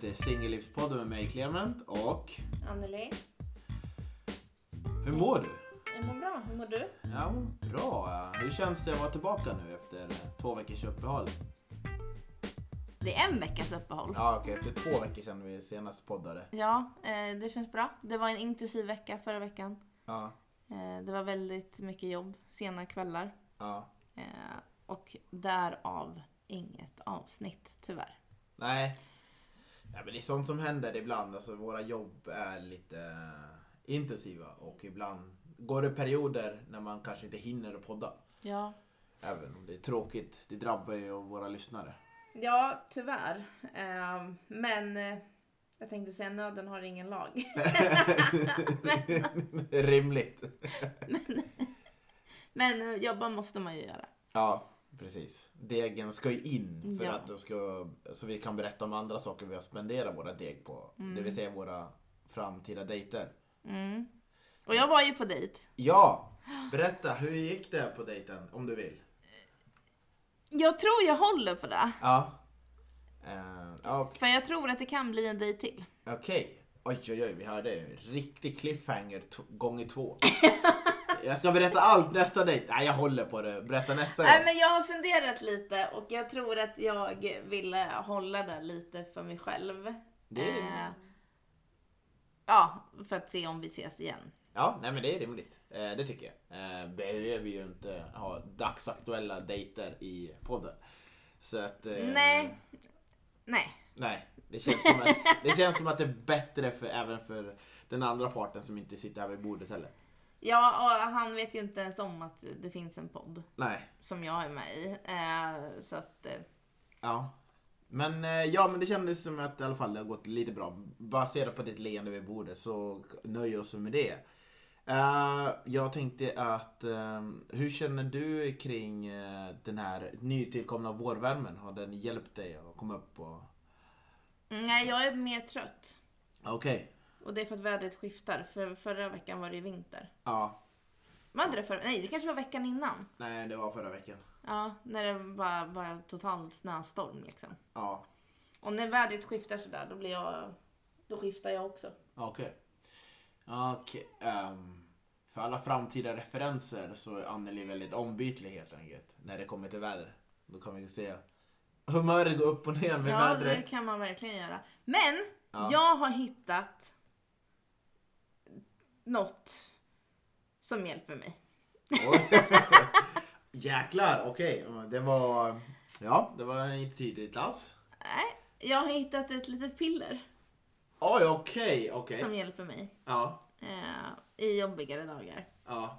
till Singellivspodden med mig Clement och Anneli. hur mår du? Jag mår bra. Hur mår du? Ja, bra. Hur känns det att vara tillbaka nu efter två veckors uppehåll? Det är en veckas uppehåll. Ja, okej. Efter två veckor sedan vi senast poddade. Ja, eh, det känns bra. Det var en intensiv vecka förra veckan. Ja, Eh, det var väldigt mycket jobb, sena kvällar. ja. Eh, och därav inget avsnitt, tyvärr. Nej. Ja, men det är sånt som händer ibland. Alltså, våra jobb är lite intensiva och ibland går det perioder när man kanske inte hinner att podda. Ja, Även om det är tråkigt. Det drabbar ju våra lyssnare. ja tyvärr. Eh, men eh, jag tänkte säga nöden har ingen lag. Rimligt. men jobba måste man ju göra. Ja, precis. Degen ska ju in för Ja. att ska, så vi kan berätta om andra saker vi har spenderat våra deg på. Det vill säga våra framtida dejter. Mm. Och jag var ju på dejt. Ja! Berätta, hur gick det på dejten? Om du vill. Jag tror jag håller på det. Ja. Uh, ja, För jag tror att det kan bli en dejt till. Okej. Oj, oj, oj. Vi hörde en riktig cliffhanger gånger två. jag ska berätta allt nästa dejt. Nej, jag håller på det. Berätta nästa Nej gång. men jag har funderat lite och jag tror att jag ville hålla det lite för mig själv. Det är Eh, ja, för att se om vi ses igen. Ja, nej men det är rimligt. Eh, det tycker jag. Eh, behöver ju inte ha dagsaktuella dejter i podden. Så att... Eh, Nej. Nej. Nej, det känns, som att, det känns som att det är bättre för, även för den andra parten som inte sitter här vid bordet heller. Ja, och han vet ju inte ens om att det finns en podd Nej, som jag är med i. Eh, så att, eh, ja. Men, eh, ja, men det kändes som att i alla fall det har gått lite bra. Baserat på ditt leende vid bordet så nöjer oss med det. Eh, jag tänkte att, eh, hur känner du kring eh, den här nytillkomna vårvärmen? Har den hjälpt dig att komma upp? Och... nej, jag är mer trött. Okej. Och det är för att vädret skiftar. För förra veckan var det vinter. Ja. Var inte det förra? Nej, det kanske var veckan innan. Nej, det var förra veckan. Ja, när det var bara total snöstorm liksom. Ja. Och när vädret skiftar sådär, då blir jag... Då skiftar jag också. Okej. Okej. ehm, för alla framtida referenser så är Anneli väldigt ombytlig helt enkelt. När det kommer till väder. Då kan vi se humöret gå upp och ner med ja, vädret. det kan man verkligen göra. Men, Ja. jag har hittat något som hjälper mig. Jäklar, okej. Det var... Ja, det var inte tydligt alls. Nej, jag har hittat ett litet piller Oj, okej, okej. som hjälper mig Ja, eh, i jobbigare dagar. ja.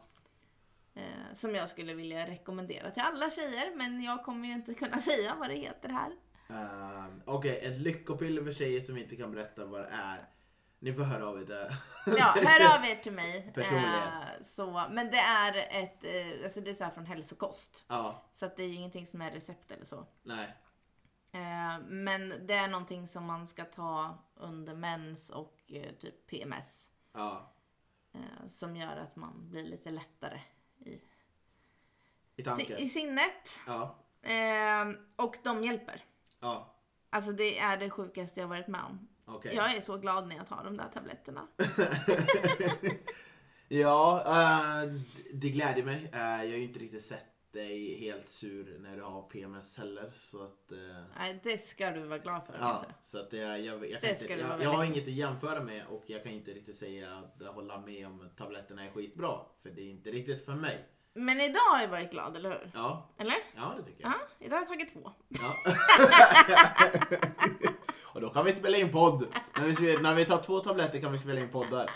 Eh, som jag skulle vilja rekommendera till alla tjejer, men jag kommer ju inte kunna säga vad det heter här. Um, Okej, ett lyckopiller för tjejer som inte kan berätta vad det är. Ni får höra av er där. Ja, hör av er till mig. Personligen. Eh, så, men det är ett, eh, alltså det är så från hälsokost. ja, Så att det är ju ingenting som är recept eller så. nej. Eh, men det är någonting som man ska ta under mens och typ PMS. Ja. Som gör att man blir lite lättare i, I tanken. i sinnet. Ja, och de hjälper. ja. Alltså det är det sjukaste jag varit med om. Okej. Jag är så glad när jag tar de där tabletterna. Ja, eh, det gläder mig. Eh, jag har ju inte riktigt sett dig helt sur när du har PMS heller. Så att, eh, Nej, det ska du vara glad för. ja, Alltså. så att jag, jag, inte, har inget att jämföra med och jag kan inte riktigt säga att håller med om tabletterna är skitbra. För det är inte riktigt för mig. Men idag har jag varit glad, eller hur? Ja, Eller? ja det tycker jag. Ja, idag har jag tagit två. Ja. och då kan vi spela in podd. När vi, när vi tar två tabletter kan vi spela in poddar.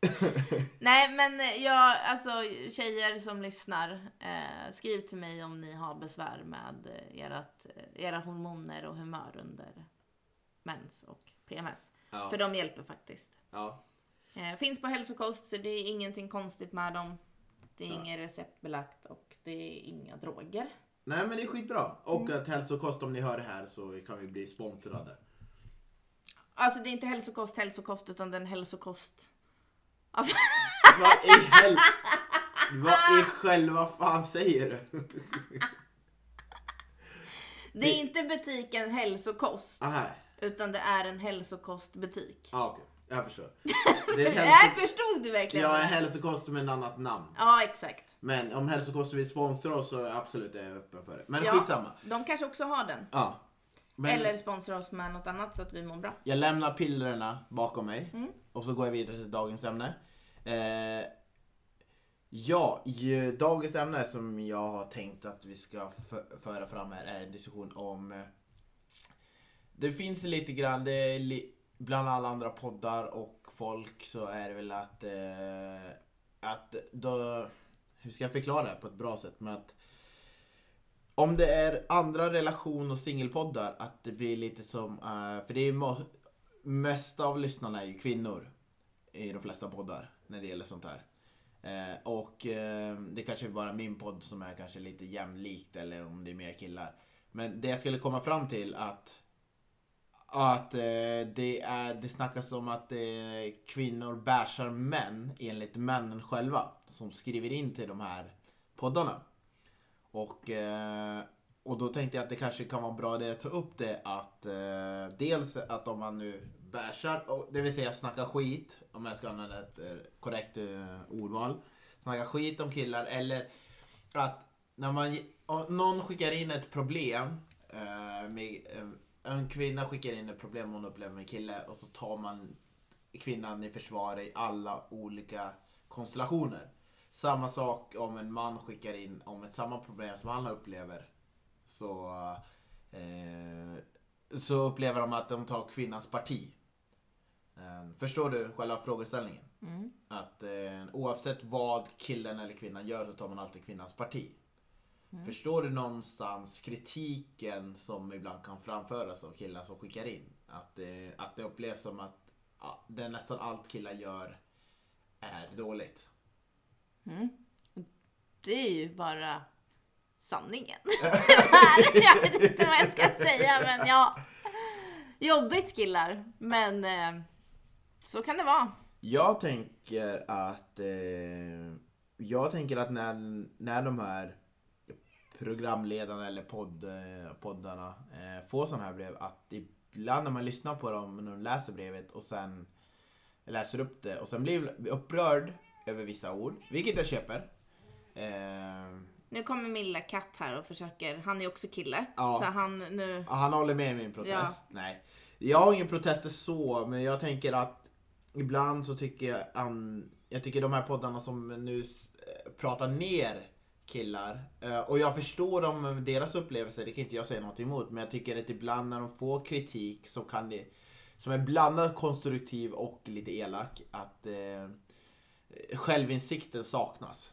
Nej, men jag, alltså tjejer som lyssnar, eh, skriv till mig om ni har besvär med eh, ert, eh, era hormoner och humör under mens och PMS. Ja. För de hjälper faktiskt. Ja. Eh, finns på hälsokost, så det är ingenting konstigt med dem. Det är Ja. inget receptbelagt och det är inga droger. Nej men det är skitbra. Och Mm. att hälsokost om ni hör det här så kan vi bli sponsrade. Alltså det är inte hälsokost, hälsokost, utan den hälsokost. Alltså, Vad i hel... Vad i själva fan säger du? det är inte butiken hälsokost. Aha. Utan det är en hälsokostbutik. Ja, okej. Jag förstår. Det är Nej, hälso... förstod du verkligen? Ja, hälsokost med ett annat namn. ja, exakt. Men om hälsokost vill sponsra oss så absolut är jag öppen för det. Men Ja. skitsamma. De kanske också har den. Ja. Men Eller sponsra oss med något annat så att vi mår bra. jag lämnar pillerna bakom mig. Mm. Och så går jag vidare till dagens ämne. Eh, ja, dagens ämne som jag har tänkt att vi ska föra fram här är en diskussion om... Eh, det finns lite grann, det är li, bland alla andra poddar och folk så är det väl att... Eh, att då, hur ska jag förklara det på ett bra sätt? Men att om det är andra relation och singelpoddar, att det blir lite som... eh, för det är ju mest av lyssnarna är ju kvinnor i de flesta poddar när det gäller sånt här. Eh, och eh, det kanske är bara min podd som är kanske lite jämlikt eller om det är mer killar. Men det jag skulle komma fram till att att eh, det, är, det snackas om att eh, kvinnor bärsar män enligt männen själva som skriver in till de här poddarna. Och, eh, och då tänkte jag att det kanske kan vara bra det att ta upp det att eh, dels att om man nu bärsar, det vill säga snacka skit, om jag ska använda ett eh, korrekt eh, ordval. Snacka skit om killar eller att när man, någon skickar in ett problem eh, med, eh, en kvinna skickar in ett problem hon upplever med en kille och så tar man kvinnan i försvar i alla olika konstellationer. Samma sak om en man skickar in om ett samma problem som han upplever. Så, eh, så upplever de att de tar kvinnans parti. Eh, förstår du själva frågeställningen? Mm. Att eh, oavsett vad killen eller kvinnan gör så tar man alltid kvinnans parti. Förstår du någonstans kritiken som ibland kan framföras av killar som skickar in? Att, eh, att det upplevs som att ja, det nästan allt killar gör är dåligt. Mm. Det är ju bara sanningen. Jag vet inte vad jag ska säga men ja. Jobbigt killar. Men eh, så kan det vara. Jag tänker att eh, Jag tänker att när, när de här programledarna eller podd, eh, poddarna eh, får sådana här brev att ibland när man lyssnar på dem när de läser brevet och sen läser upp det och sen blir upprörd över vissa ord, vilket jag köper. Eh, Nu kommer min lilla katt här och försöker, han är också kille. Ja. Så han nu, Ja, Han håller med i min protest. Nej. Jag har ingen protester så, men jag tänker att ibland så tycker jag, an, jag tycker de här poddarna som nu eh, pratar ner killar, eh, och jag förstår dem, deras upplevelser, det kan inte jag säga något emot, men jag tycker att ibland när de får kritik så kan det, som är blandat konstruktiv och lite elak, att eh, självinsikten saknas.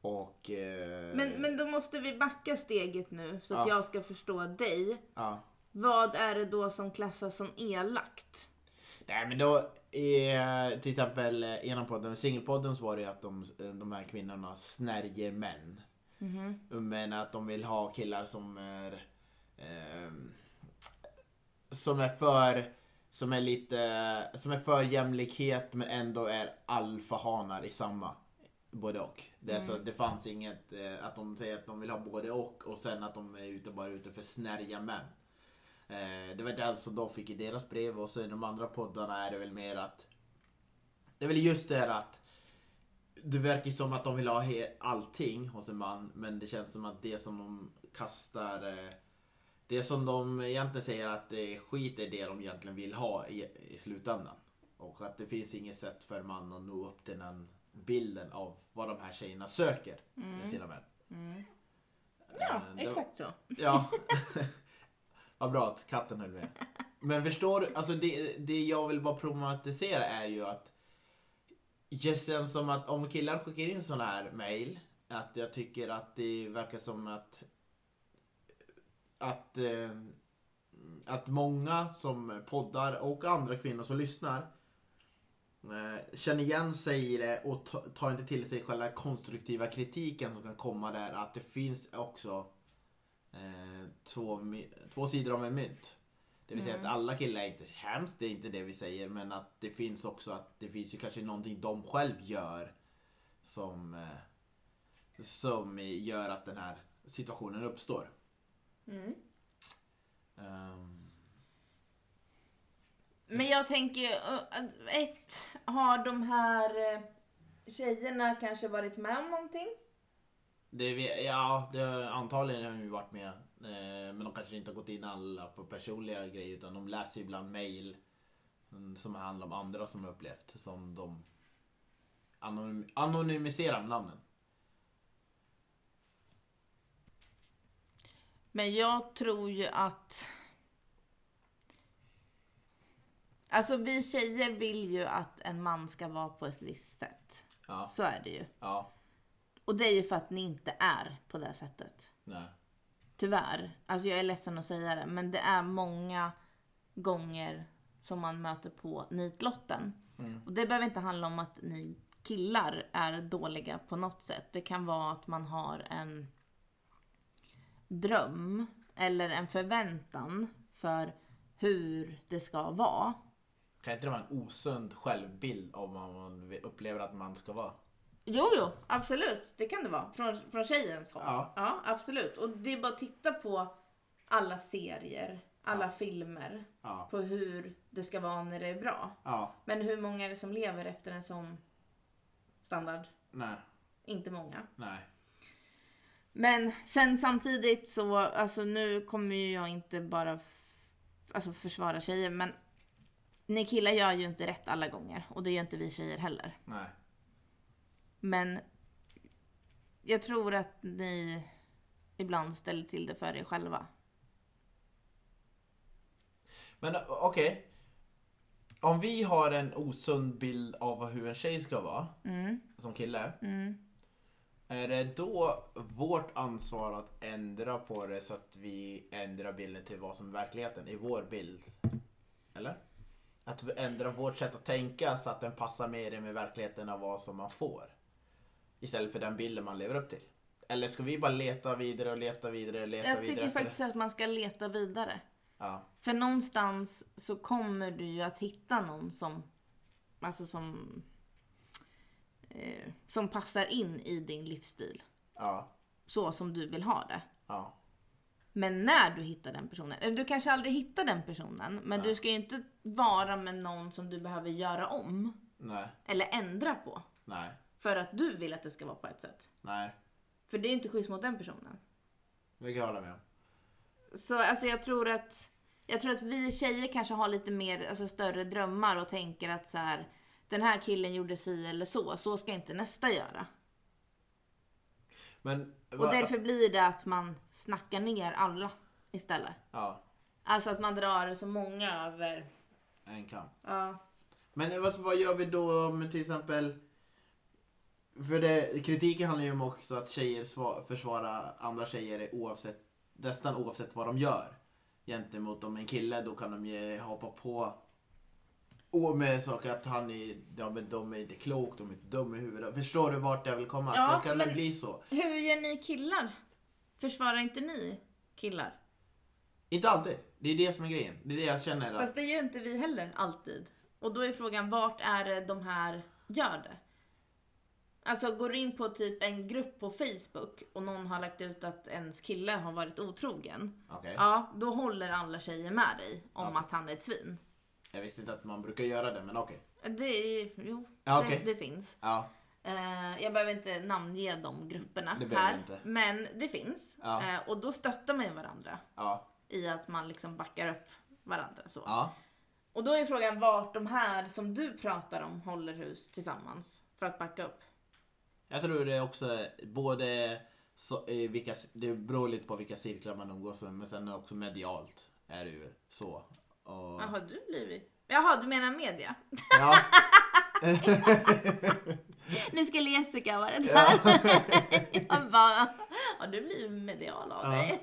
Och... Eh, men, men då måste vi backa steget nu så att Ja. jag ska förstå dig. ja. Vad är det då som klassas som elakt? Nej men då, eh, till exempel eh, genom podden, singelpodden så var det ju att de, de här kvinnorna snärjer män. Mhm. Men att de vill ha killar som är ehm, som är för som är lite som är för jämlikhet men ändå är alfahanar i samma. Både och. Det, är så, det fanns inget eh, att de säger att de vill ha både och och sen att de är ute bara ute för snärja män. Eh, det var det som de fick i deras brev och så i de andra poddarna är det väl mer att det är väl just det här att det verkar som att de vill ha allting hos en man men det känns som att det som de kastar eh, det som de egentligen säger att det är skit är det de egentligen vill ha i, i slutändan. Och att det finns inget sätt för en man att nå upp till den bilden av vad de här tjejerna söker med sina män. Mm. Ja, Eh, det- exakt så. Ja. Vad bra att katten höll med. Men förstår du, alltså det, det jag vill bara problematisera är ju att det känns som att om killar skickar in sådana här mail, att jag tycker att det verkar som att att, eh, att många som poddar och andra kvinnor som lyssnar eh, känner igen sig i det och tar inte till sig själva konstruktiva kritiken som kan komma där. Att det finns också eh, två, två sidor av en mynt. Det vill säga att alla killar är inte hemskt, det är inte det vi säger. Men att det finns också att det finns ju kanske någonting de själv gör som, eh, som gör att den här situationen uppstår. Mm. Ehm, Men jag tänker, ett, har de här eh, tjejerna kanske varit med om någonting? Det, vi- ja, det, antagligen har de ju varit med. Eh, men de kanske inte har gått in alla på personliga grejer utan de läser ibland mail mm, som handlar om andra som har upplevt. Som de anonym, anonymiserar namnen. Men jag tror ju att... Alltså vi tjejer vill ju att en man ska vara på ett visst sätt. Ja, Så är det ju. ja, Och det är ju för att ni inte är på det sättet. nej. Tyvärr. Alltså jag är ledsen att säga det. Men det är många gånger som man möter på nitlotten. Och det behöver inte handla om att ni killar är dåliga på något sätt. Det kan vara att man har en dröm eller en förväntan för hur det ska vara. Kan inte det vara en osund självbild vad man upplever att man ska vara? Jo, jo, absolut. Det kan det vara. Från, från tjejens håll. Ja. ja, absolut. Och det är bara att titta på alla serier, alla filmer. Ja, På hur det ska vara när det är bra. ja, Men hur många är det som lever efter en sån standard? nej, Inte många. nej. Men sen samtidigt så, alltså nu kommer ju jag inte bara alltså försvara tjejer, men ni killar gör ju inte rätt alla gånger. Och det gör inte vi tjejer heller. nej. Men jag tror att ni ibland ställer till det för er själva. Men okej. Om vi har en osund bild av hur en tjej ska vara Mm, som kille. mm. Är det då vårt ansvar att ändra på det så att vi ändrar bilden till vad som är verkligheten i vår bild? Eller? Att vi ändrar vårt sätt att tänka så att den passar mer med verkligheten av vad som man får. Istället för den bilden man lever upp till. Eller ska vi bara leta vidare och leta vidare och leta Jag vidare? tycker faktiskt att man ska leta vidare. det? Ja, För någonstans så kommer du ju att hitta någon som, alltså som, eh, som passar in i din livsstil. ja, Så som du vill ha det. ja. Men när du hittar den personen, eller du kanske aldrig hittar den personen, men Nej. du ska ju inte vara med någon som du behöver göra om Nej, eller ändra på. nej, För att du vill att det ska vara på ett sätt. nej. För det är ju inte schysst mot den personen. Det kan jag hålla med om. Så alltså jag tror att jag tror att vi tjejer kanske har lite mer, alltså större drömmar och tänker att så här, den här killen gjorde si eller så, så ska inte nästa göra. Men... Och därför blir det att man snackar ner alla istället. Ja, Alltså att man drar så många över. en kam. Ja. Men vad, vad gör vi då med till exempel... För det, kritiken handlar ju om också att tjejer sva- försvarar andra tjejer oavsett, nästan oavsett vad de gör. Gentemot om en kille, då kan de ju hoppa på och med saker att han är, ja, men de är inte klok, de är inte dumma i huvudet. Förstår du vart jag vill komma? Ja, det kan men- det bli så? Hur gör ni killar? Försvarar inte ni killar? Inte alltid. Det är det som är grejen. Det är det jag känner. Att, Fast det gör inte vi heller alltid. Och då är frågan, vart är det de här gör det? Alltså går du in på typ en grupp på Facebook och någon har lagt ut att ens kille har varit otrogen. Okej. Ja, då håller alla tjejer med dig om Okej. att han är ett svin. Jag visste inte att man brukar göra det, men okej. Det är, jo, Ja, det, det finns. Ja, Eh, jag behöver inte namnge de grupperna Det här. inte. Men det finns. Ja. Eh, och då stöttar man ju varandra ja, i att man liksom backar upp varandra. Så. ja. Och då är frågan vart de här som du pratar om håller hus tillsammans för att backa upp. Jag tror det är också både så, eh, vilka, det beror lite på vilka cirklar man umgås med men sen också medialt är det ju så. Och, Jaha, du blivit... Jaha, du menar media? ja, Nu skulle Jessica varit Ja. här. Jag bara, har du blivit medial av Ja. dig?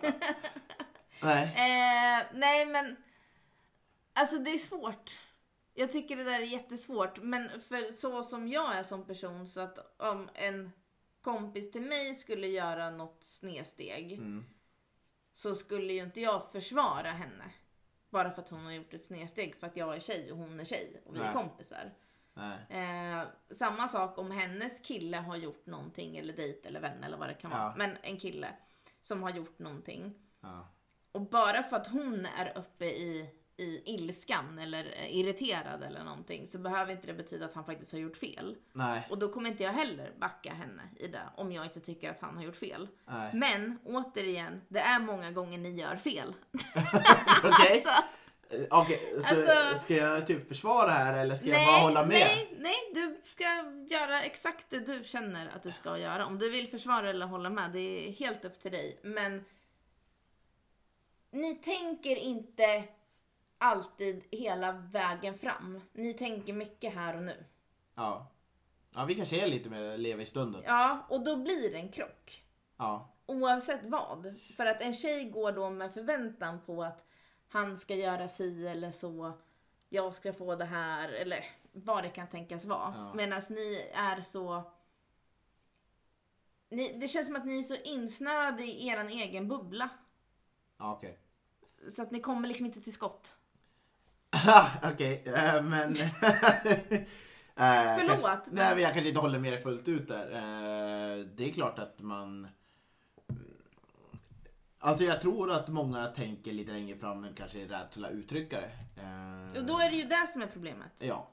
nej. Eh, nej men, alltså det är svårt. Jag tycker det där är jättesvårt. Men för så som jag är som person så att om en kompis till mig skulle göra något snedsteg Mm. så skulle ju inte jag försvara henne. Bara för att hon har gjort ett snedsteg för att jag är tjej och hon är tjej och vi är Nej. kompisar. Nej. Eh, samma sak om hennes kille har gjort någonting eller dejt eller vän eller vad det kan vara. Ja. Men en kille som har gjort någonting. Ja. Och bara för att hon är uppe i i ilskan eller eh, irriterad eller någonting så behöver inte det betyda att han faktiskt har gjort fel. Nej. Och då kommer inte jag heller backa henne i det om jag inte tycker att han har gjort fel. Nej. Men återigen, det är många gånger ni gör fel. Okej. Alltså, Eh, Okej, så Alltså- ska jag typ försvara här eller ska jag bara hålla med? Nej, nej, du ska göra exakt det du känner att du ska göra. Om du vill försvara eller hålla med, det är helt upp till dig. Men ni tänker inte alltid hela vägen fram. Ni tänker mycket här och nu. Ja. Ja, vi kanske är lite mer leva i stunden. Ja, och då blir det en krock. Ja. Oavsett vad. För att en tjej går då med förväntan på att han ska göra si eller så. Jag ska få det här eller vad det kan tänkas vara. Ja. Medan ni är så... Ni, det känns som att ni är så insnöade i er egen bubbla. Ja, okej. Så att ni kommer liksom inte till skott. Okej, eh, men... Eh, Förlåt, Kanske, Nej, men jag kanske inte håller med dig fullt ut där. Eh, det är klart att man... Alltså jag tror att många tänker lite längre fram men kanske är rädsla att uttrycka det. Eh, Och då är det ju det som är problemet. Ja.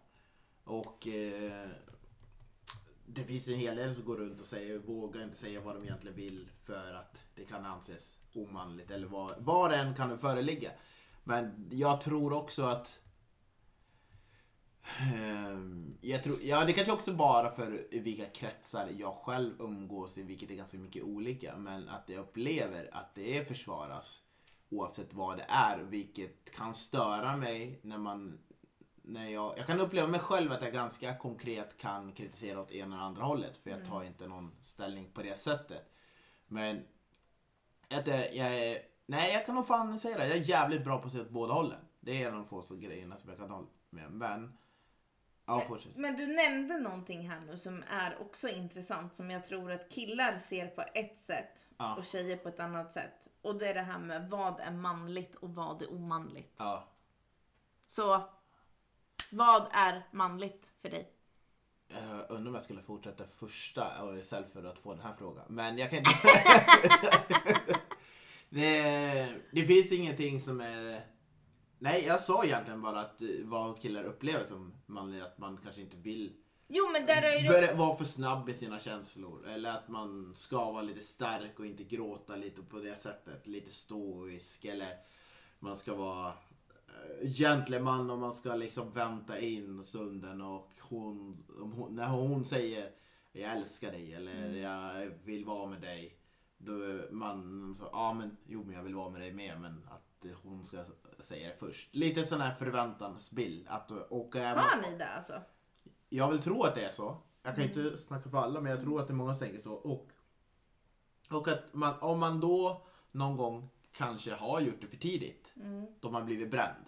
Och eh, det finns en hel del som går runt och säger, vågar inte säga vad de egentligen vill för att det kan anses omanligt eller vad, vad det än kan föreligga. Men jag tror också att ehm, jag tror, ja det kanske också bara för vilka kretsar jag själv umgås i, vilket är ganska mycket olika. Men att jag upplever att det försvaras oavsett vad det är. Vilket kan störa mig när man när jag, jag kan uppleva mig själv att jag ganska konkret kan kritisera åt ena eller andra hållet. För jag tar inte någon ställning på det sättet. Men att jag är, nej jag kan nog fan säga det. Jag är jävligt bra på att se åt båda hållen. Det är en av de få så grejerna som jag kan hålla med. Men, ja fortsätt. Men du nämnde någonting här nu som är också intressant som jag tror att killar ser på ett sätt Ja. och tjejer på ett annat sätt. Och det är det här med vad är manligt och vad är omanligt. Ja. Så vad är manligt för dig? Jag undrar om jag skulle fortsätta första istället för att få den här frågan. Men jag kan inte... det, det finns ingenting som är... Nej, jag sa egentligen bara att eh, vad killar upplever som manligt, att man kanske inte vill Jo men där är det... börja vara för snabb i sina känslor. Eller att man ska vara lite stark och inte gråta lite på det sättet. Lite stoisk eller man ska vara eh, gentleman och man ska liksom vänta in stunden och hon, hon, när hon säger jag älskar dig eller jag vill vara med dig. Då man så, ja men jo men jag vill vara med dig med men att hon ska säga det först. Lite sån här förväntansbild. Att, och, är man- Har ni det alltså? jag vill tro att det är så. Jag kan inte snacka för alla men jag tror att det är många som tänker så. Och, och att man, om man då någon gång kanske har gjort det för tidigt. Då man blivit bränd.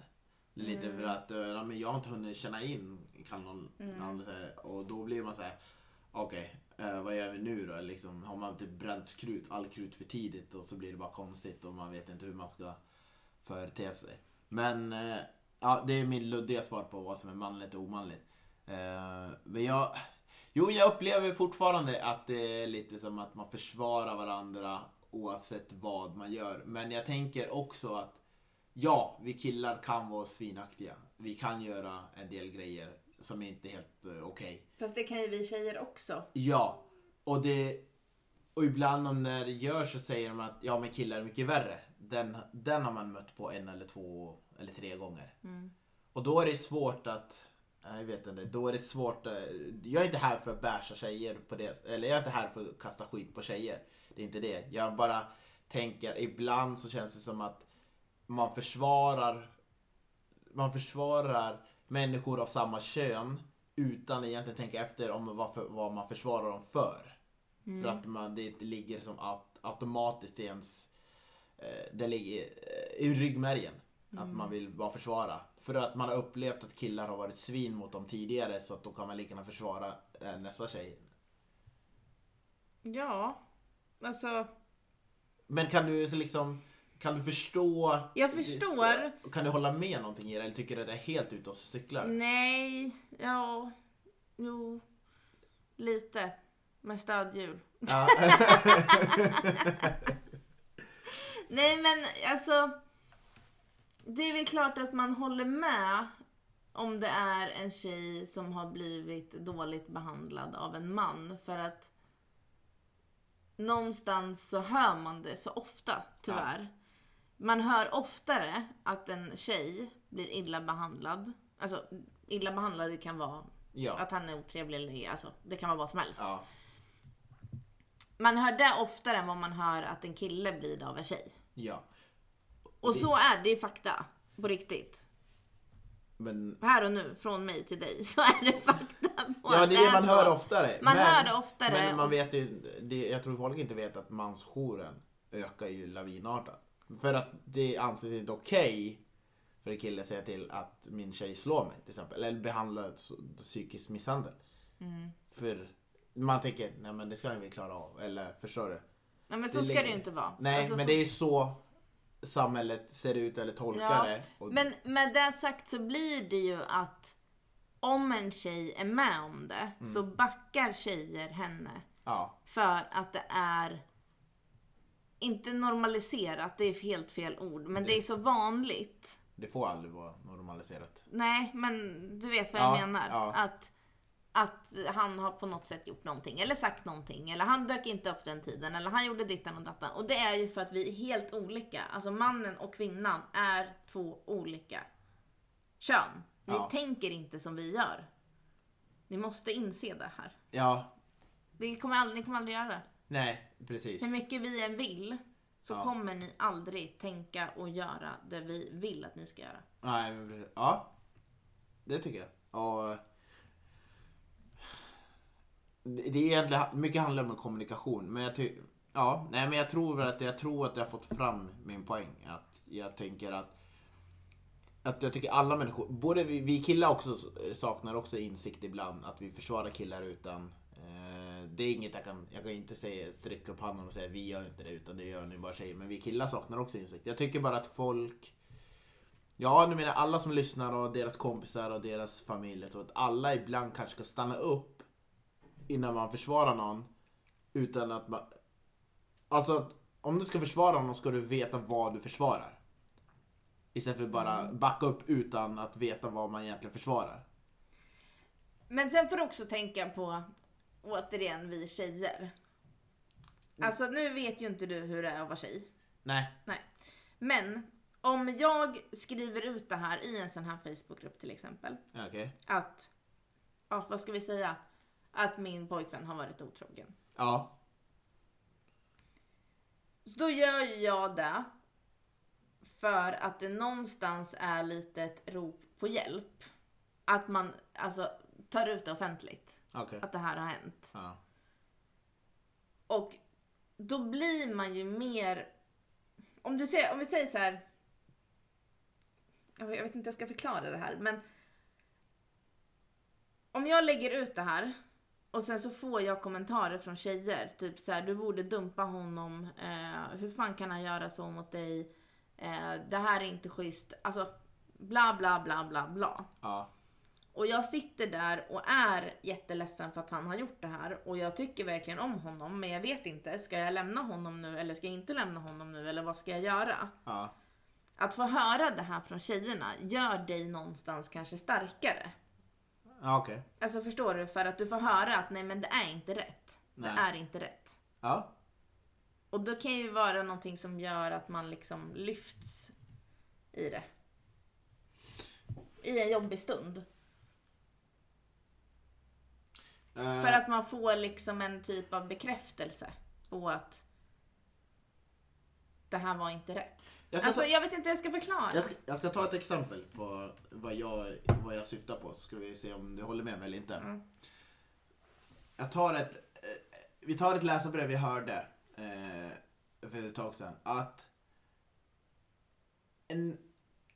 Lite för att eh, ja, men jag har inte hunnit känna in kan någon, någon säga. Och då blir man så här. Okej, eh, vad gör vi nu då? Liksom, har man typ bränt krut, all krut för tidigt och så blir det bara konstigt och man vet inte hur man ska förete sig. Men eh, ja, det är min luddiga svar på vad som är manligt och omanligt. Eh, men jag, jo, jag upplever fortfarande att det är lite som att man försvarar varandra oavsett vad man gör. Men jag tänker också att ja, vi killar kan vara svinaktiga. Vi kan göra en del grejer som inte är helt eh, okej. Fast det kan ju vi tjejer också. Ja, och det... Och ibland om när det görs så säger de att ja men killar är mycket värre. Den, den har man mött på en eller två eller tre gånger. Och då är det svårt att... Jag vet inte, då är det svårt att, Jag är inte här för att basha tjejer på det, eller jag är inte här för att kasta skit på tjejer. Det är inte det. Jag bara tänker, ibland så känns det som att man försvarar man försvarar människor av samma kön utan egentligen tänka efter om vad, för, vad man försvarar dem för. För att man, det ligger som aut, automatiskt i ens... Eh, det ligger eh, i ryggmärgen. Att man vill bara försvara. För att man har upplevt att killar har varit svin mot dem tidigare så att då kan man lika gärna försvara eh, nästa tjej. Ja, alltså. Men kan du så liksom... Kan du förstå? Jag förstår. Kan du hålla med någonting i det eller tycker du att det är helt ute och cyklar? Nej, ja, jo, lite. Med stödhjul. Ja. Nej men alltså. Det är väl klart att man håller med om det är en tjej som har blivit dåligt behandlad av en man. För att någonstans så hör man det så ofta, tyvärr. Man hör oftare att en tjej blir illa behandlad. Alltså, illa behandlad det kan vara Ja. att han är otrevlig eller alltså, det kan vara vad som helst. Ja. Man hör det oftare än vad man hör att en kille blir det av en tjej. Ja. Och Det- så är det i fakta. På riktigt. Men Här och nu, från mig till dig, så är det fakta på Ja, det är det man så. hör oftare. Man men, hör det oftare Men man vet ju, det, jag tror folk inte vet att mansjouren ökar ju lavinartat. För att det anses inte okej för en kille att säga till att min tjej slår mig till exempel. Eller behandlar psykisk misshandel. Mm. För man tänker, nej men det ska vi klara av. Eller förstår du? Nej men så Det ska det ju inte vara. Nej, Alltså, men så- det är ju så samhället ser ut eller tolkar Ja, det. Och, Men med det sagt så blir det ju att om en tjej är med om det Mm. så backar tjejer henne. ja, För att det är inte normaliserat, det är helt fel ord, men det är så vanligt. det får aldrig vara normaliserat. Nej, men du vet vad Ja, jag menar. ja. Att, att han har på något sätt gjort någonting, eller sagt någonting, eller han dök inte upp den tiden, eller han gjorde dittan och dattan. Och det är ju för att vi är helt olika. Alltså mannen och kvinnan är två olika kön. Ni Ja. tänker inte som vi gör. Ni måste inse det här. Ja, Vi kommer aldrig, ni kommer aldrig göra det. Nej, precis. Hur mycket vi än vill så Ja. kommer ni aldrig tänka och göra det vi vill att ni ska göra. Nej, men precis. Ja. Det tycker jag. Och det är egentligen, mycket handlar om kommunikation. Men jag ty, ja, nej men jag tror väl att jag tror att jag har fått fram min poäng. Att jag tänker att att jag tycker alla människor, både vi, vi killar också saknar också insikt ibland att vi försvarar killar utan det är inget jag kan, jag kan inte säga, sträcka upp handen och säga vi gör inte det utan det gör ni bara tjejer. Men vi killar saknar också insikt. Jag tycker bara att folk Ja, nu menar jag alla som lyssnar och deras kompisar och deras familj. Så att alla ibland kanske ska stanna upp innan man försvarar någon. Utan att man... Alltså, om du ska försvara någon ska du veta vad du försvarar. Istället för bara backa upp utan att veta vad man egentligen försvarar. Men sen får du också tänka på, återigen, vi tjejer. Alltså nu vet ju inte du hur det är att vara tjej. Nej. Nej. Men om jag skriver ut det här i en sån här Facebookgrupp till exempel. Okej. Att, ja vad ska vi säga? Att min pojkvän har varit otrogen. Ja. Så då gör ju jag det för att det någonstans är lite ett rop på hjälp. Att man alltså tar ut det offentligt. Okej. Att det här har hänt. Ja. Och då blir man ju mer... Om, du säger, om vi säger så här... Jag vet inte hur jag ska förklara det här, men... Om jag lägger ut det här och sen så får jag kommentarer från tjejer. Typ så här, du borde dumpa honom. Eh, hur fan kan han göra så mot dig? Eh, det här är inte schysst. Alltså, bla bla bla bla bla. Ja. Och jag sitter där och är jätteledsen för att han har gjort det här. Och jag tycker verkligen om honom, men jag vet inte. Ska jag lämna honom nu eller ska jag inte lämna honom nu? Eller vad ska jag göra? Ja. Att få höra det här från tjejerna gör dig någonstans kanske starkare. Ja, okej. Alltså förstår du? För att du får höra att nej men det är inte rätt. Det Nej. är inte rätt. Ja. Och då kan ju vara någonting som gör att man liksom lyfts i det. I en jobbig stund. Eh, För att man får liksom en typ av bekräftelse på att det här var inte rätt. jag, Alltså ta, jag vet inte hur jag ska förklara. jag, ska, jag ska ta ett exempel på vad jag, vad jag syftar på. Så ska vi se om du håller med mig eller inte. Mm. Jag tar ett, eh, vi tar ett läsarbrev vi hörde eh, för ett tag sedan. Att en,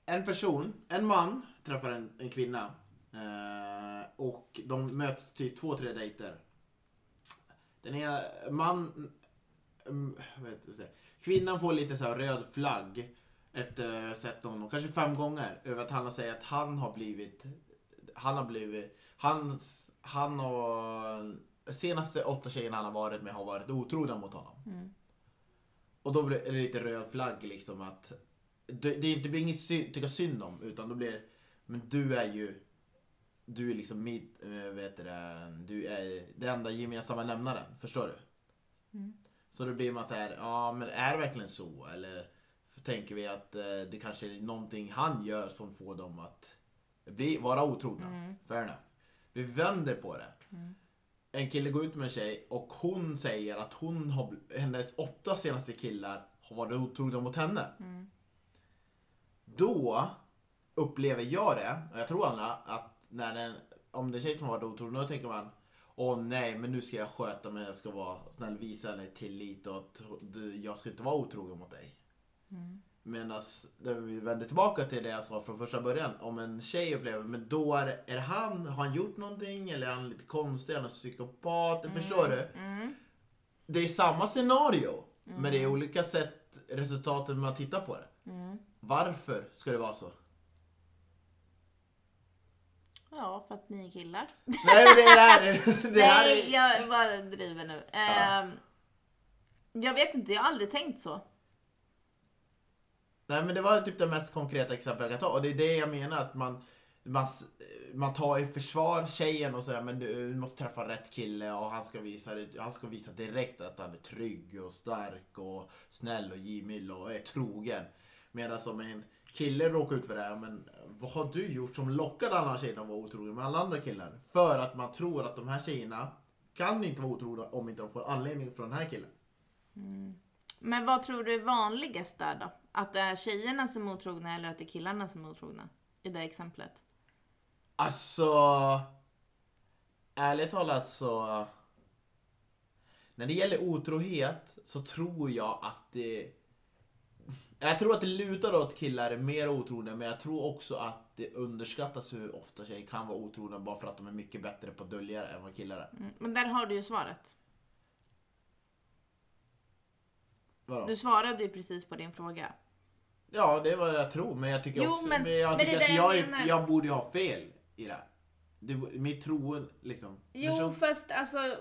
en person, en man träffar en, en kvinna. Eh, och de möts typ två, tre dejter. Den ena man... mm, det? Kvinnan får lite så röd flagg efter att ha sett honom kanske fem gånger över att han säger att han har blivit han har blivit hans, han har senaste åtta tjejerna han har varit med har varit otrogna mot honom. Mm. Och då blir det lite röd flagg liksom att det, det det blir inget sy, tycka synd om, utan då blir men du är ju, du är liksom mitt, äh, vet du du är den enda gemensamma nämnaren, förstår du? Mm. Så då blir man så här, ja men är det verkligen så? Eller tänker vi att eh, det kanske är någonting han gör som får dem att bli, vara otrogna? Mm. Fair enough. Vi vänder på det. Mm. En kille går ut med en tjej och hon säger att hon har, hennes åtta senaste killar har varit otrogna mot henne. Mm. Då upplever jag det, och jag tror andra, att när den, om det är en tjej som har varit otrogen, då tänker man Åh nej, men nu ska jag sköta mig, jag ska vara snäll, visa henne tillit och du, jag ska inte vara otrogen mot dig. Mm. Medan vi vänder tillbaka till det jag sa från första början. Om en tjej upplever, men då är, är han, har han gjort någonting? Eller är han lite konstig? Är han psykopat? Förstår du? Mm. Det är samma scenario. Men det är olika sätt, resultaten man tittar på det. Mm. Varför ska det vara så? Ja, för att ni är killar. Nej det här är... Det här Nej, är jag bara driver nu. Ja. Ehm, jag vet inte, jag har aldrig tänkt så. nej men det var typ det mest konkreta exempel jag kan ta. Och det är det jag menar att man... Man, man tar i försvar tjejen och säger men du måste träffa rätt kille och han ska visa, han ska visa direkt att han är trygg och stark och snäll och givmild och är trogen. Medan som en kille råkar ut för det här, men vad har du gjort som lockade alla tjejerna att vara otrogna med alla andra killar? För att man tror att de här tjejerna kan inte vara otrogna om inte de får anledning från den här killen. Men vad tror du är vanligast där då? Att det är tjejerna som är otrogna eller att det är killarna som är otrogna? I det exemplet. Alltså... Ärligt talat så... När det gäller otrohet så tror jag att det... Jag tror att det lutar åt killar är mer otrogna men jag tror också att det underskattas hur ofta tjejer kan vara otrogna bara för att de är mycket bättre på att dölja det än vad killar är. Mm. Men där har du ju svaret. Vadå? Du svarade ju precis på din fråga. Ja, det är vad jag tror men jag tycker Jo, också... men- Men, jag men tycker att jag, är, jag borde ju ha fel i det här. Det, mitt tro liksom... Jo, Förstår- fast alltså,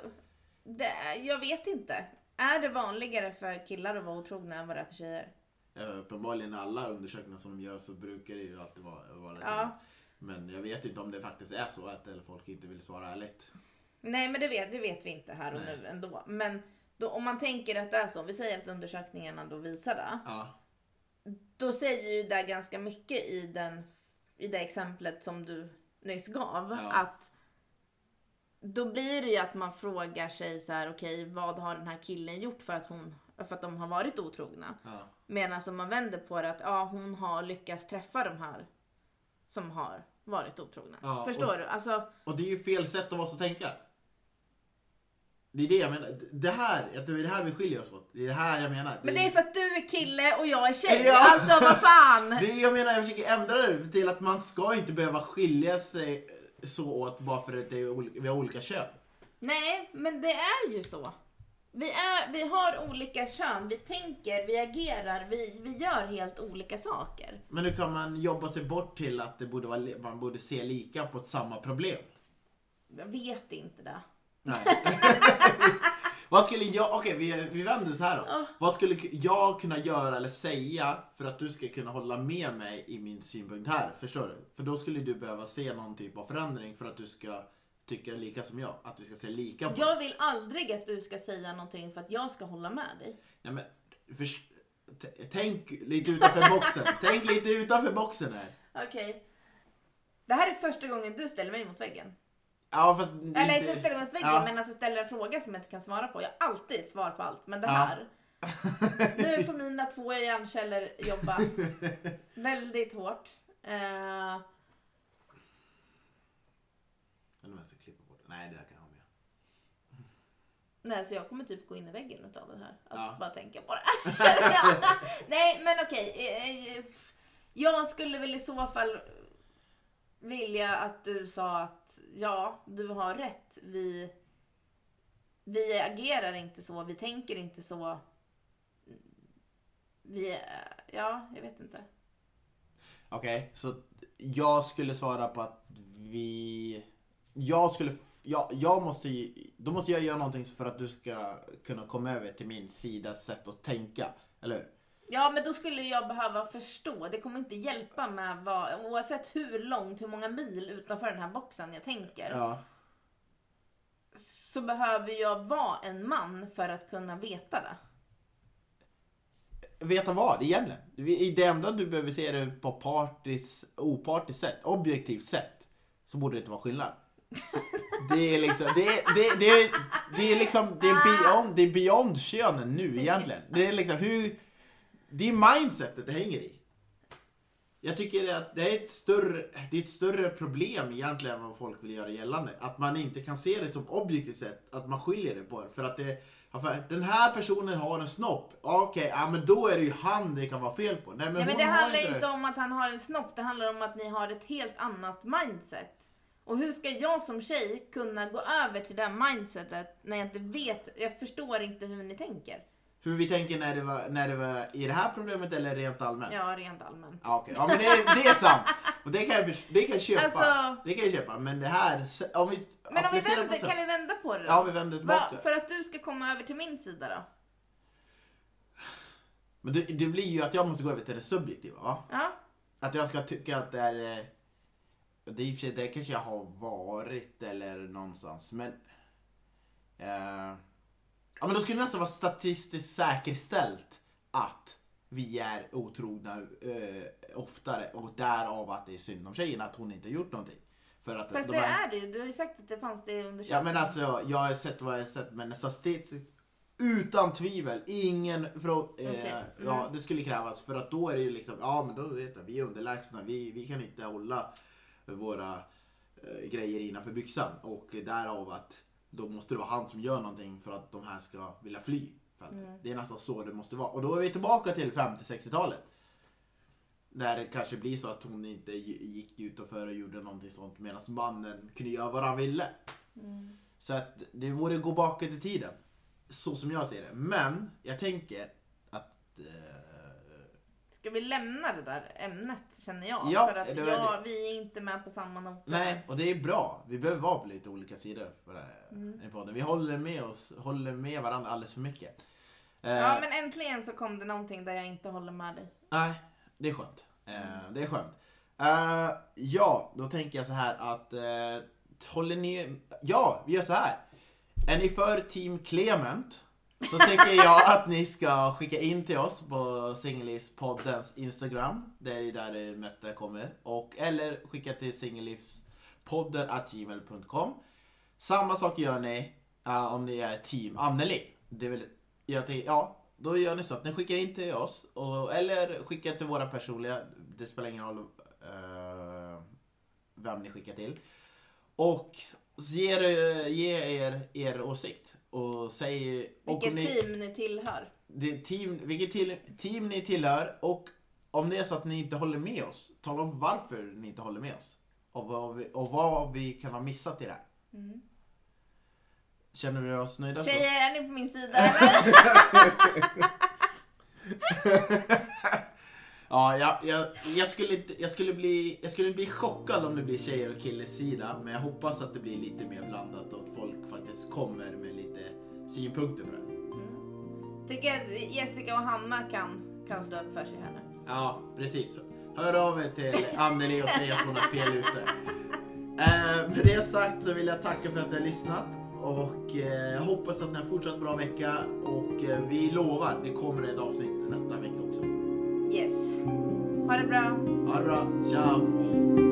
det, jag vet inte. Är det vanligare för killar att vara otrogna än vad det är för tjejer? Ja, uppenbarligen alla undersökningar som görs så brukar det ju alltid vara, vara det. Ja. Men jag vet inte om det faktiskt är så att eller folk inte vill svara ärligt. Nej, men det vet, det vet vi inte här och Nej. nu ändå. Men då, om man tänker att det är så, om vi säger att undersökningarna då visar det. Ja. Då säger ju det ganska mycket i, den, i det exemplet som du nyss gav. Ja. Att då blir det ju att man frågar sig så här, okej, vad har den här killen gjort för att, hon, för att de har varit otrogna? ja. Medan om man vänder på det att ja, hon har lyckats träffa de här som har varit otrogna. Ja, Förstår och- du? Alltså, Och det är ju fel sätt att vara så tänka. Det är det jag menar. Det här, det är det här vi skiljer oss åt. Det är det här jag menar. men det är för att du är kille och jag är tjej. Ja. Alltså vad fan! Det är, jag menar, jag försöker ändra det till att man ska inte behöva skilja sig så åt bara för att det är olika, vi har olika kön. Nej, men det är ju så. Vi, är, vi har olika kön, vi tänker, vi agerar, vi, vi gör helt olika saker. Men nu kan man jobba sig bort till att det borde vara, man borde se lika på ett samma problem. Jag vet inte det. Nej. Vad skulle jag, okej vi, vi vänder så här då. Ja. Vad skulle jag kunna göra eller säga för att du ska kunna hålla med mig i min synpunkt här? Förstår du? För då skulle du behöva se någon typ av förändring för att du ska tycka lika som jag. Att vi ska se lika på Jag vill aldrig att du ska säga någonting för att jag ska hålla med dig. Nej, men, för, t- tänk lite utanför boxen. tänk lite utanför boxen här. Okej. Det här är första gången du ställer mig mot väggen. Ja, fast Eller inte ställer mig mot väggen, Ja. men alltså ställer en fråga som jag inte kan svara på. Jag har alltid svar på allt, men det Ja. här. Nu får mina två hjärnceller jobba väldigt hårt. Eh, Jag undrar om jag ska klippa bort det. Nej, det där kan jag ha med. nej, så jag kommer typ gå in i väggen utav det här. Att Ja. bara tänka på det. nej, men okej. eh, eh, Jag skulle väl i så fall vilja att du sa att ja, du har rätt. Vi, vi agerar inte så, vi tänker inte så. Vi, eh, ja, jag vet inte. Okej, så jag skulle svara på att vi... Jag skulle... Jag, jag måste ju- Då måste jag göra någonting för att du ska kunna komma över till min sida sätt att tänka. Eller hur? Ja, men då skulle jag behöva förstå. Det kommer inte hjälpa med vad, oavsett hur långt, hur många mil utanför den här boxen jag tänker. Ja. Så behöver jag vara en man för att kunna veta det. Veta vad egentligen? Det enda du behöver se det på partis, opartiskt sätt, objektivt sätt, så borde det inte vara skillnad. Det är liksom, det är, det, är- det är, det är liksom, det är beyond, det är beyond könen nu egentligen. Det är liksom hur, det är mindsetet det hänger i. Jag tycker att det är ett större, det är ett större problem egentligen än vad folk vill göra gällande. Att man inte kan se det som objektivt sett, att man skiljer det på det. För att det, för den här personen har en snopp. Okej, ja men då är det ju han det kan vara fel på. Nej men, Nej, men det handlar inte inte om att han har en snopp, det handlar om att ni har ett helt annat mindset. Och hur ska jag som tjej kunna gå över till det mindsetet när jag inte vet, jag förstår inte hur ni tänker. Hur vi tänker när det var, när det var i det här problemet eller rent allmänt? Ja, rent allmänt. Ja, okej. ja men det, är- det är sant. Och det kan jag, det kan jag köpa. Alltså- det kan jag köpa. Men det här, om vi Men om vi vänder, kan vi vända på det då? Ja, vi vänder tillbaka. Va, för att du ska komma över till min sida då? Men det, det blir ju att jag måste gå över till det subjektiva va? Ja, Att jag ska tycka att det är... Det, är i och för sig- det kanske jag har varit eller någonstans men... Eh, ja men då skulle det nästan vara statistiskt säkerställt att vi är otrogna eh, oftare och därav att det är synd om tjejen att hon inte gjort någonting. För att fast de det här- är det ju. Du har ju sagt att det fanns det i Ja men alltså jag har sett vad jag har sett men statistiskt utan tvivel, ingen frå- eh, Okej, mm. Ja, det skulle krävas för att då är det ju liksom, ja men då vet jag, vi är underlägsna, vi, vi kan inte hålla våra eh, grejer innanför byxan och därav att då måste det vara han som gör någonting för att de här ska vilja fly. Mm. Det är nästan så det måste vara. Och då är vi tillbaka till 50-60-talet. Där det kanske blir så att hon inte gi- gick utanför och gjorde någonting sånt medan mannen kunde göra vad han ville. Mm. Så att det vore att gå bakåt i tiden. Så som jag ser det. Men jag tänker att... Eh, Ska vi lämna det där ämnet känner jag? Ja, för att jag, vi är inte med på samma noter. nej, och det är bra. Vi behöver vara på lite olika sidor på det här Mm. i podden. Vi håller med oss, håller med varandra alldeles för mycket. Eh, Ja men äntligen så kom det någonting där jag inte håller med dig. Nej, det är skönt. Eh, det är skönt. Eh, ja, då tänker jag så här att... Eh, håller ni... Ja, vi gör så här. Är ni för Team Clement så tycker jag att ni ska skicka in till oss på Singellivspoddens Instagram. Det är där det mesta kommer. Och, eller skicka till singellivspodden gmail.com. Samma sak gör ni uh, om ni är Team Anneli. Det är väl, jag tänker, ja, då gör ni så att ni skickar in till oss. Och, eller skickar till våra personliga. Det spelar ingen roll uh, vem ni skickar till. Och ge, er- ge er er åsikt. Och säg... Vilket ni, team ni tillhör. det team, vilket till, team ni tillhör och om det är så att ni inte håller med oss, tala om varför ni inte håller med oss. Och vad vi, och vad vi kan ha missat i det här. Mm. Känner vi oss nöjda så? Tjejer, är ni på min sida eller? Ja, jag, jag, jag, skulle inte, jag, skulle bli, jag skulle bli chockad om det blir tjejer och killes sida. Men jag hoppas att det blir lite mer blandat och att folk faktiskt kommer med lite synpunkter på det. Tycker att Jessica och Hanna kan, kan stå upp för sig här nu. Ja, precis. Hör av er till Anneli och säg att hon har fel ute. Eh, med det sagt så vill jag tacka för att ni har lyssnat. Och eh, hoppas att ni har fortsatt bra vecka. Och eh, vi lovar, det kommer ett avsnitt nästa vecka också. Yes. Ha det bra. Ha det bra, ciao!